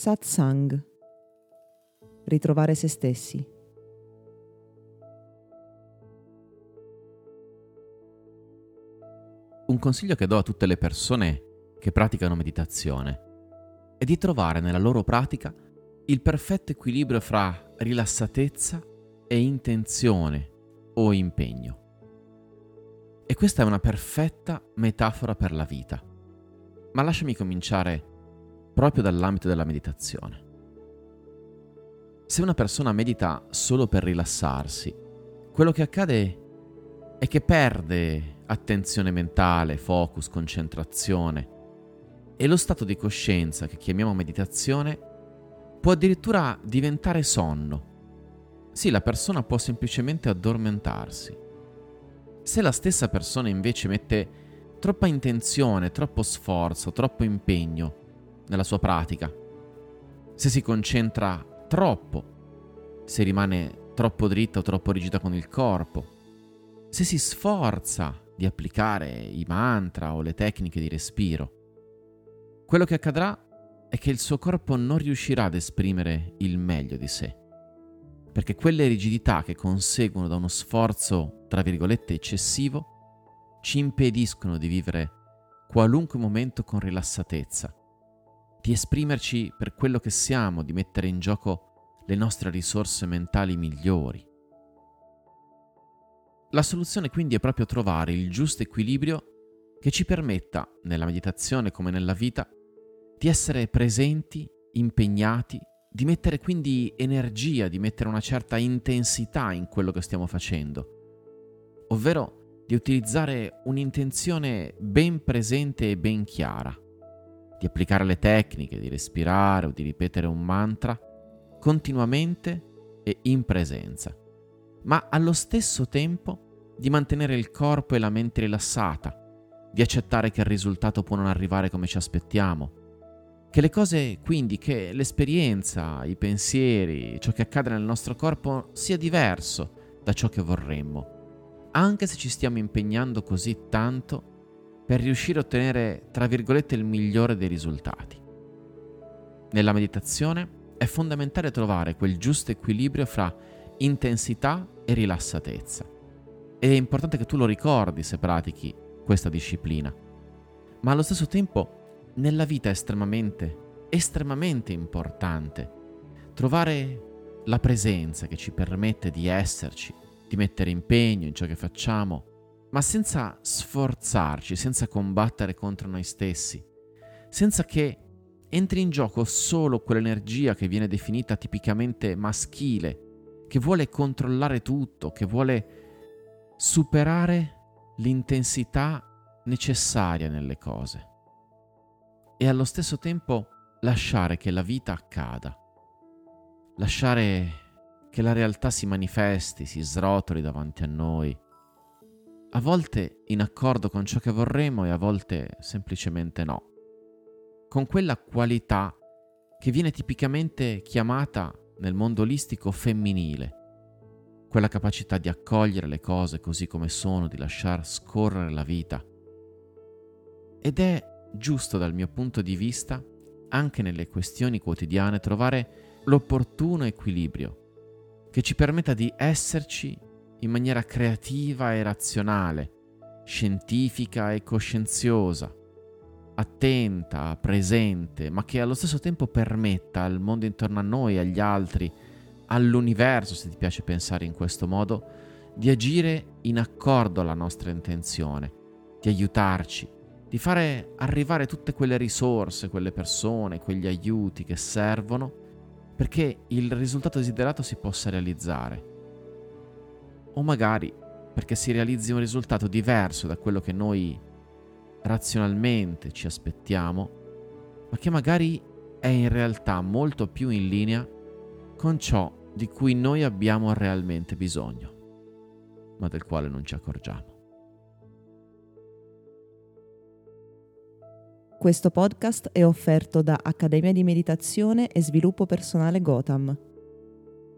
Satsang. Ritrovare se stessi. Un consiglio che do a tutte le persone che praticano meditazione è di trovare nella loro pratica il perfetto equilibrio fra rilassatezza e intenzione o impegno. E questa è una perfetta metafora per la vita. Ma lasciami cominciare proprio dall'ambito della meditazione. Se una persona medita solo per rilassarsi, quello che accade è che perde attenzione mentale, focus, concentrazione e lo stato di coscienza che chiamiamo meditazione può addirittura diventare sonno. Sì, la persona può semplicemente addormentarsi. Se la stessa persona invece mette troppa intenzione, troppo sforzo, troppo impegno nella sua pratica, se si concentra troppo, se rimane troppo dritta o troppo rigida con il corpo, se si sforza di applicare i mantra o le tecniche di respiro, quello che accadrà è che il suo corpo non riuscirà ad esprimere il meglio di sé, perché quelle rigidità che conseguono da uno sforzo, tra virgolette, eccessivo, ci impediscono di vivere qualunque momento con rilassatezza, di esprimerci per quello che siamo, di mettere in gioco le nostre risorse mentali migliori. La soluzione quindi è proprio trovare il giusto equilibrio che ci permetta, nella meditazione come nella vita, di essere presenti, impegnati, di mettere quindi energia, di mettere una certa intensità in quello che stiamo facendo, ovvero di utilizzare un'intenzione ben presente e ben chiara di applicare le tecniche, di respirare o di ripetere un mantra continuamente e in presenza, ma allo stesso tempo di mantenere il corpo e la mente rilassata, di accettare che il risultato può non arrivare come ci aspettiamo, che le cose quindi, che l'esperienza, i pensieri, ciò che accade nel nostro corpo sia diverso da ciò che vorremmo, anche se ci stiamo impegnando così tanto per riuscire a ottenere, tra virgolette, il migliore dei risultati. Nella meditazione è fondamentale trovare quel giusto equilibrio fra intensità e rilassatezza. Ed è importante che tu lo ricordi se pratichi questa disciplina. Ma allo stesso tempo, nella vita è estremamente, estremamente importante trovare la presenza che ci permette di esserci, di mettere impegno in ciò che facciamo, ma senza sforzarci, senza combattere contro noi stessi, senza che entri in gioco solo quell'energia che viene definita tipicamente maschile, che vuole controllare tutto, che vuole superare l'intensità necessaria nelle cose. E allo stesso tempo lasciare che la vita accada, lasciare che la realtà si manifesti, si srotoli davanti a noi, a volte in accordo con ciò che vorremmo e a volte semplicemente no, con quella qualità che viene tipicamente chiamata nel mondo olistico femminile, quella capacità di accogliere le cose così come sono, di lasciar scorrere la vita. Ed è giusto dal mio punto di vista, anche nelle questioni quotidiane, trovare l'opportuno equilibrio che ci permetta di esserci in maniera creativa e razionale, scientifica e coscienziosa, attenta, presente, ma che allo stesso tempo permetta al mondo intorno a noi, agli altri, all'universo, se ti piace pensare in questo modo, di agire in accordo alla nostra intenzione, di aiutarci, di fare arrivare tutte quelle risorse, quelle persone, quegli aiuti che servono perché il risultato desiderato si possa realizzare o magari perché si realizzi un risultato diverso da quello che noi razionalmente ci aspettiamo, ma che magari è in realtà molto più in linea con ciò di cui noi abbiamo realmente bisogno, ma del quale non ci accorgiamo. Questo podcast è offerto da Accademia di Meditazione e Sviluppo Personale Gotham